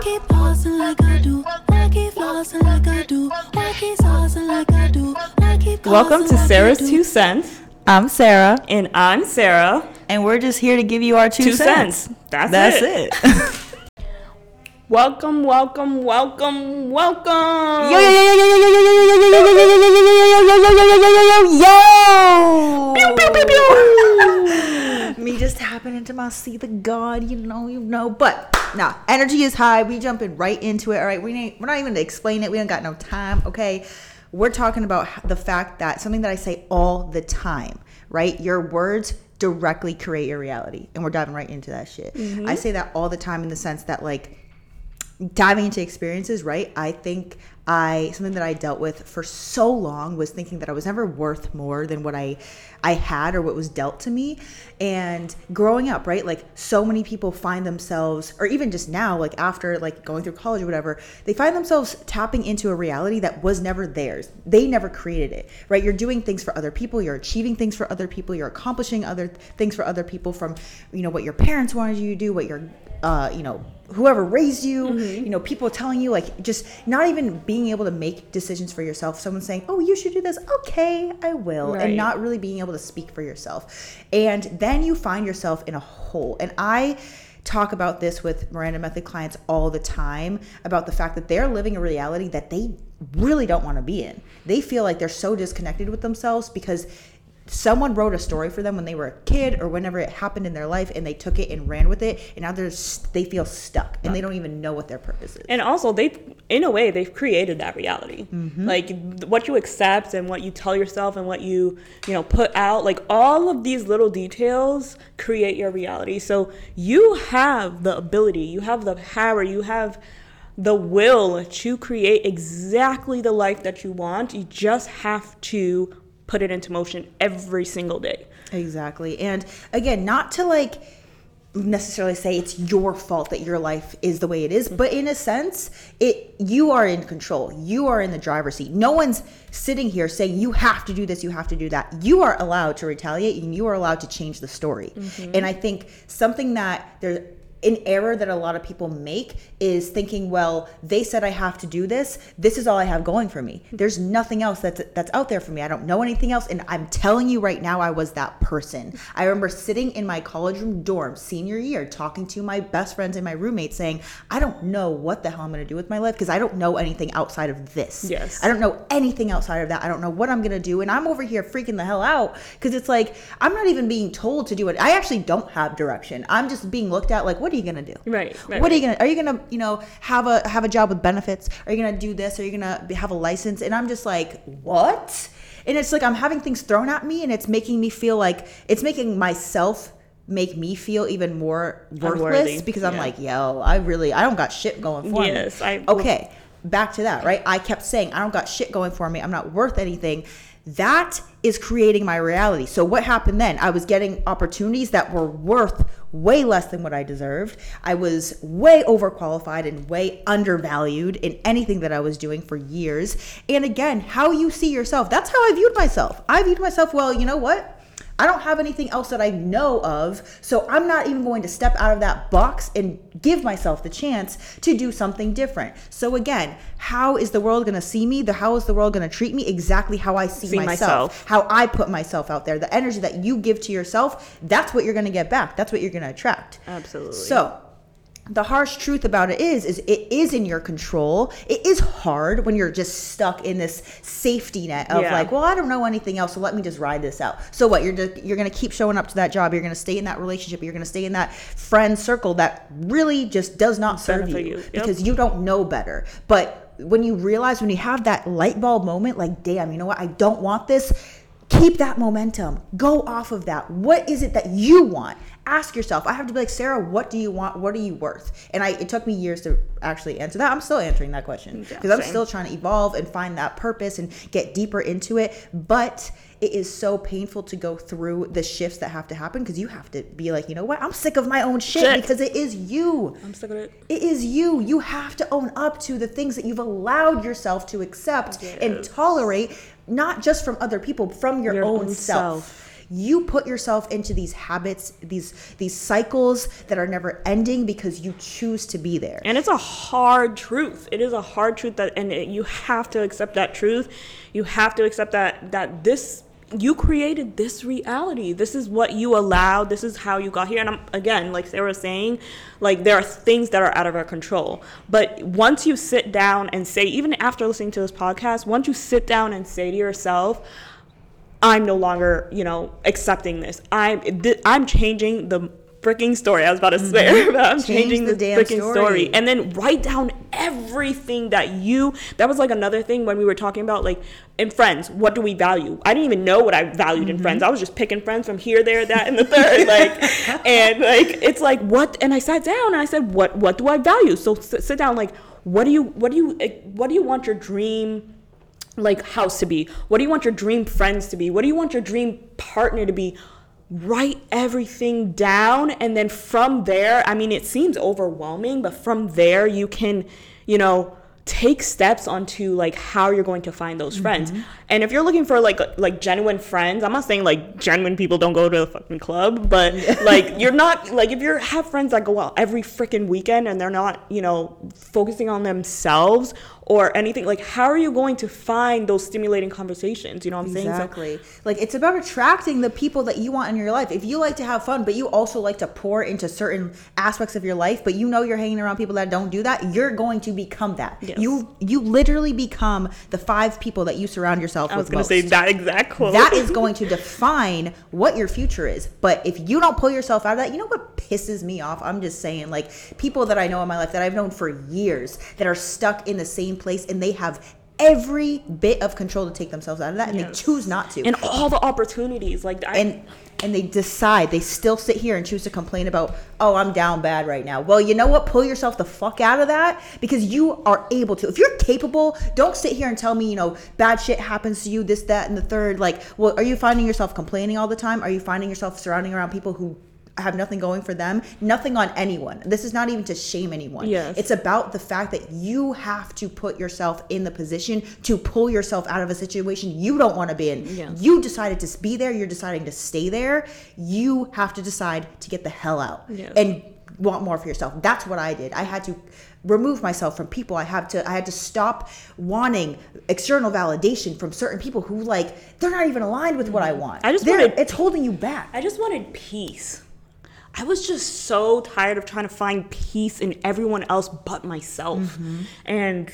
keep flossing like I do? Why keep flossing like I do? Why keep saucing like I do? Why keep Welcome to Sarah's do? Two Cents, I'm Sarah, and I'm Sarah. and we're just here to give you our two, Two cents. cents. That's, That's it. it. Welcome, welcome, welcome, welcome. yo yo yo yo yo yo yo yo yo yo yo yo yo yo yo yo yo yo yo. Me just tapping into my see the God, you know, you know. But now energy is high. We jumping right into it. All right, we ain't, we're not even to explain it. We don't got no time. Okay, we're talking about the fact that something that I say all the time. Right, your words directly create your reality, and we're diving right into that shit. Mm-hmm. I say that all the time in the sense that like diving into experiences, right? I think I something that I dealt with for so long was thinking that I was never worth more than what I I had or what was dealt to me. And growing up, right? Like so many people find themselves or even just now like after like going through college or whatever, they find themselves tapping into a reality that was never theirs. They never created it, right? You're doing things for other people, you're achieving things for other people, you're accomplishing other things for other people from, you know, what your parents wanted you to do, what your uh, you know, whoever raised you, you know, people telling you like just not even being able to make decisions for yourself. Someone saying, "Oh, you should do this." Okay, I will. Right. And not really being able to speak for yourself. And then you find yourself in a hole. And I talk about this with Miranda Method clients all the time about the fact that they're living a reality that they really don't want to be in. They feel like they're so disconnected with themselves because someone wrote a story for them when they were a kid or whenever it happened in their life and they took it and ran with it and now they're they feel stuck and they don't even know what their purpose is And also, they, in a way, they've created that reality. Mm-hmm. Like what you accept and what you tell yourself and what you, you know, put out. Like all of these little details create your reality. So you have the ability, you have the power, you have the will to create exactly the life that you want. You just have to put it into motion every single day. exactly. And again not to like necessarily say it's your fault that your life is the way it is but in a sense it you are in control. You are in the driver's seat. No one's sitting here saying you have to do this you have to do that. You are allowed to retaliate and you are allowed to change the story. Mm-hmm. And i think something that there's an error that a lot of people make is thinking, well, they said I have to do this. This is all I have going for me. There's nothing else that's that's out there for me. I don't know anything else and I'm telling you right now I was that person. I remember sitting in my college room dorm senior year talking to my best friends and my roommates saying, "I don't know what the hell I'm going to do with my life because I don't know anything outside of this. Yes. I don't know anything outside of that. I don't know what I'm going to do and I'm over here freaking the hell out because it's like I'm not even being told to do it. I actually don't have direction. I'm just being looked at like what are you to do? Right, right, What are you to are you to, you know, have a have a job with benefits? Are you to do this? Are you to have a license? And I'm just like, "What?" And it's like I'm having things thrown at me and it's making me feel like it's making myself make me feel even more worthless Unworthy, because I'm yeah. like, "Yo, I really I don't got shit going for Yes, me." I- Okay, back to that, right? I kept saying, I don't got shit going for me. I'm not worth anything. That is creating my reality. So, what happened then? I was getting opportunities that were worth way less than what I deserved. I was way overqualified and way undervalued in anything that I was doing for years. And again, how you see yourself, that's how I viewed myself. I viewed myself, well, you know what? I don't have anything else that I know of, so I'm not even going to step out of that box and give myself the chance to do something different. So again, how is the world going to see me? The how is the world going to treat me? Exactly how I see, See myself, myself. how I put myself out there. The energy that you give to yourself, that's what you're going to get back. That's what you're going to attract. Absolutely. So, the harsh truth about it is is it is in your control. It is hard when you're just stuck in this safety net of Yeah. like well i don't know anything else so let me just ride this out. So what? You're just you're gonna keep showing up to that job. You're gonna stay in that relationship. You're gonna stay in that friend circle that really just does not serve you, you. Yep. because you don't know better. But when you realize when you have that light bulb moment like damn you know what? I don't want this keep that momentum. Go off of that. What is it that you want? Ask yourself. I have to be like sarah what do you want? What are you worth? And i it took me years to actually answer that. I'm still answering that question because i'm still trying to evolve and find that purpose and get deeper into it. But it is so painful to go through the shifts that have to happen because you have to be like you know what? I'm sick of my own shit, Shit. because it is you. I'm stuck with it. it is you. You have to own up to the things that you've allowed yourself to accept and tolerate, not just from other people, from your, Your own, own self. self. You put yourself into these habits, these these cycles that are never ending because you choose to be there. And it's a hard truth. It is a hard truth that, and it, you have to accept that truth. You have to accept that that this you created this reality. This is what you allowed. This is how you got here. And I'm, again, like Sarah was saying, like there are things that are out of our control. But once you sit down and say, even after listening to this podcast, once you sit down and say to yourself, I'm no longer, you know, accepting this. I'm th- I'm changing the freaking story. I was about to swear, but I'm Mm-hmm. Change changing the damn freaking story. story. And then write down everything that you. That was like another thing when we were talking about like in friends. What do we value? I didn't even know what I valued Mm-hmm. in friends. I was just picking friends from here, there, that, and the third. like, and like it's like what? And I sat down and I said, what? What do I value? So sit, sit down. Like, what do you? What do you? What do you want your dream? like house to be? What do you want your dream friends to be? What do you want your dream partner to be? Write everything down and then from there, I mean it seems overwhelming, but from there you can, you know, take steps onto like how you're going to find those mm-hmm. friends. And if you're looking for like like genuine friends, I'm not saying like genuine people don't go to the fucking club, but like you're not like if you have friends that go out every freaking weekend and they're not, you know, focusing on themselves or anything like how are you going to find those stimulating conversations you know what i'm saying so Exactly. like it's about attracting the people that you want in your life. If you like to have fun, but you also like to pour into certain aspects of your life, but you know you're hanging around people that don't do that, you're going to become that. Yes. You you literally become the five people that you surround yourself i was with. going to say that exact quote that is going to define what your future is. But if you don't pull yourself out of that, you know what pisses me off? I'm just saying, like, people that I know in my life that I've known for years that are stuck in the same place and they have every bit of control to take themselves out of that and they choose not to. and all the opportunities like I, and and they decide they still sit here and choose to complain about oh i'm down bad right now. Well you know what? Pull yourself the fuck out of that because you are able to. If you're capable don't sit here and tell me you know bad shit happens to you this that and the third. Like well are you finding yourself complaining all the time? Are you finding yourself surrounding around people who have nothing going for them nothing on anyone. This is not even to shame anyone. Yes. it's about the fact that you have to put yourself in the position to pull yourself out of a situation you don't want to be in. Yes. you decided to be there you're deciding to stay there. You have to decide to get the hell out Yes. and want more for yourself. That's what i did. I had to remove myself from people. I have to i had to stop wanting external validation from certain people who like they're not even aligned with what i mm-hmm. want. I just They're- wanted- it's holding you back. I just wanted peace i was just so tired of trying to find peace in everyone else but myself Mm-hmm. and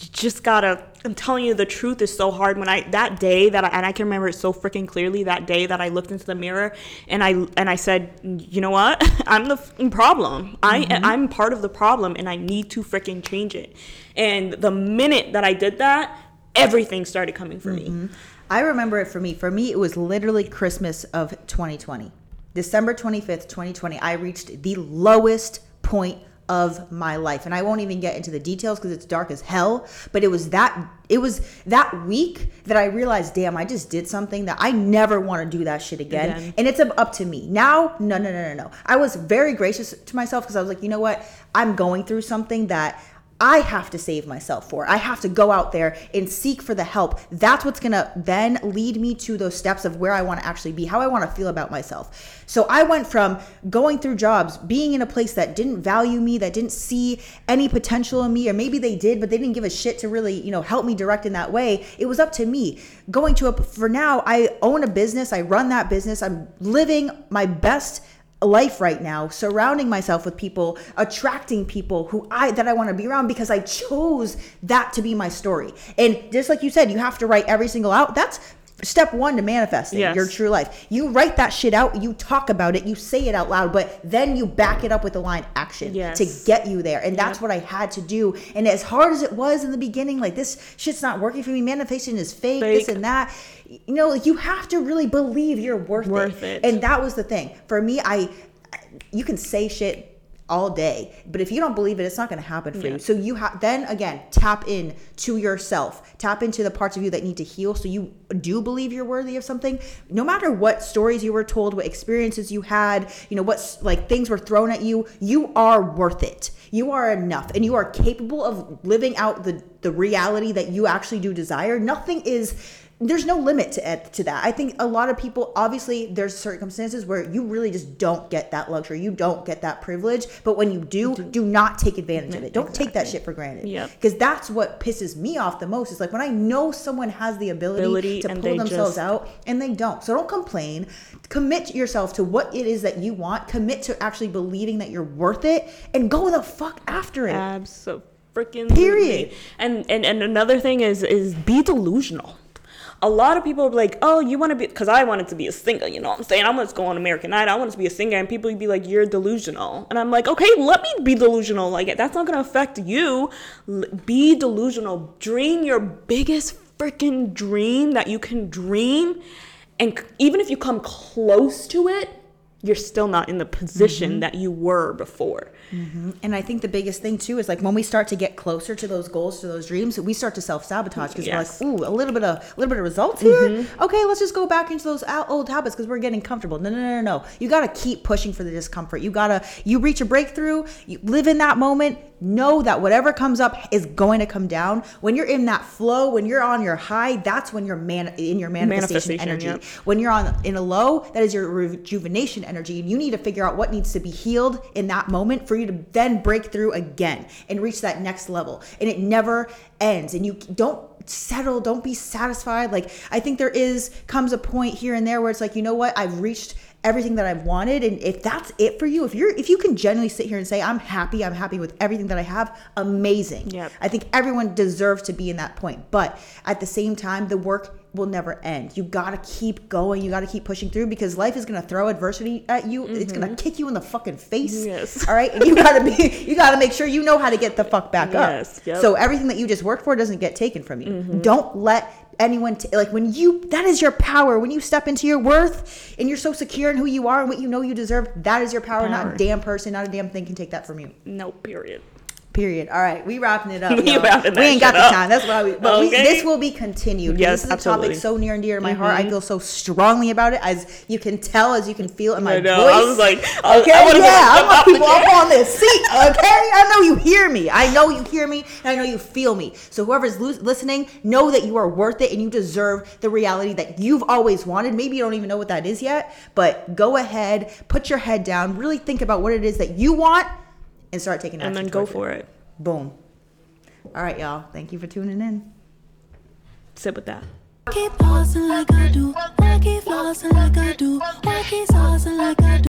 you just gotta i'm telling you the truth is so hard when i that day that I, and i can remember it so freaking clearly that day that i looked into the mirror and i and i said you know what i'm the problem i Mm-hmm. i'm part of the problem and i need to freaking change it and the minute that i did that everything started coming for Mm-hmm. me I remember it for me. For me, it was literally Christmas of 2020. December 25th, 2020, I reached the lowest point of my life. And I won't even get into the details because it's dark as hell, but it was that it was that week that I realized, damn, I just did something that I never want to do that shit again. Again. And it's up up to me. Now, no, no, no, no, no. I was very gracious to myself because I was like, you know what? I'm going through something that I have to save myself for. I have to go out there and seek for the help. That's what's going to then lead me to those steps of where I want to actually be, how I want to feel about myself. So I went from going through jobs, being in a place that didn't value me, that didn't see any potential in me, or maybe they did, but they didn't give a shit to really, you know, help me direct in that way. It was up to me. Going to a, for now, I own a business, I run that business, I'm living my best life right now surrounding myself with people attracting people who i that i want to be around because i chose that to be my story. And just like you said you have to write every single out that's step one to manifesting Yes. your true life. You write that shit out you talk about it you say it out loud but then you back it up with the line action Yes. to get you there. And that's what i had to do. And as hard as it was in the beginning like this shit's not working for me. Manifestation is fake, this and that. You know like you have to really believe you're worth, Worth it. and that was the thing. For me i you can say shit all day. But if you don't believe it it's not going to happen for you. So you have then again tap in to yourself. Tap into the parts of you that need to heal so you do believe you're worthy of something. No matter what stories you were told what experiences you had you know what like things were thrown at you you are worth it. You are enough and you are capable of living out the the reality that you actually do desire. Nothing is there's no limit to it, to that. I think a lot of people obviously there's circumstances where you really just don't get that luxury. You don't get that privilege, but when you do, do not take advantage of it. Don't take that shit for granted. Yep. Because that's what pisses me off the most. Is like when I know someone has the ability, Ability to pull themselves just- out and they don't. So don't complain. Commit yourself to what it is that you want. Commit to actually believing that you're worth it and go the fuck after it. Absolutely. Freaking Period. And, and and another thing is is be delusional. A lot of people are like, oh, you want to be, because I wanted to be a singer, you know what I'm saying? I wanted to go on American Idol. I wanted to be a singer, and people would be like, you're delusional. And I'm like, okay, let me be delusional. Like, that's not going to affect you. L- be delusional. Dream your biggest freaking dream that you can dream. And even if you come close to it, you're still not in the position Mm-hmm. that you were before. Mm-hmm. And I think the biggest thing too is like when we start to get closer to those goals, to those dreams, we start to self sabotage because Yes. we're like, ooh, a little bit of a little bit of results here. Mm-hmm. Okay, let's just go back into those old habits because we're getting comfortable. No, no, no, no, no. You got to keep pushing for the discomfort. You gotta you reach a breakthrough. You live in that moment. Know that whatever comes up is going to come down. When you're in that flow, when you're on your high, that's when you're man in your manifestation, Manifestation, energy. yep. When you're on in a low, that is your rejuvenation energy, and you need to figure out what needs to be healed in that moment for you to then break through again and reach that next level. And it never ends. And you don't settle, don't be satisfied. Like I think there is comes a point here and there where it's like, you know what, I've reached everything that I've wanted and if that's it for you if you're if you can genuinely sit here and say I'm happy I'm happy with everything that I have amazing Yep. I think everyone deserves to be in that point. But at the same time, the work will never end. You got to keep going. You got to keep pushing through because life is going to throw adversity at you. It's going to kick you in the fucking face. Mm-hmm. Yes. All right. And you got to be, you got to make sure you know how to get the fuck back Yes, up. yep. Mm-hmm. So everything that you just worked for doesn't get taken from you. Don't let anyone t- like when you that is your power when you step into your worth and you're so secure in who you are and what you know you deserve that is your power, not a damn person not a damn thing can take that from you No, period. Period. All right, we wrapping it up. We we ain't got the up. time. That's why we. But we, this will be continued. Yes, this is a topic so near and dear to my heart. I feel so strongly about it, as you can tell, as you can feel in my I know. voice. I was like, I- okay, I yeah, I jump want people up on this seat. Okay, I know you hear me. I know you hear me, and I know you feel me. So whoever's lo- listening, know that you are worth it, and you deserve the reality that you've always wanted. Maybe you don't even know what that is yet, but go ahead, put your head down, really think about what it is that you want, and start taking action. And then go for it. Boom. All right, y'all. Thank you for tuning in. Sit with that. Keep flossing like I do. Why keep flossing like I do? Why keep saucing like I do?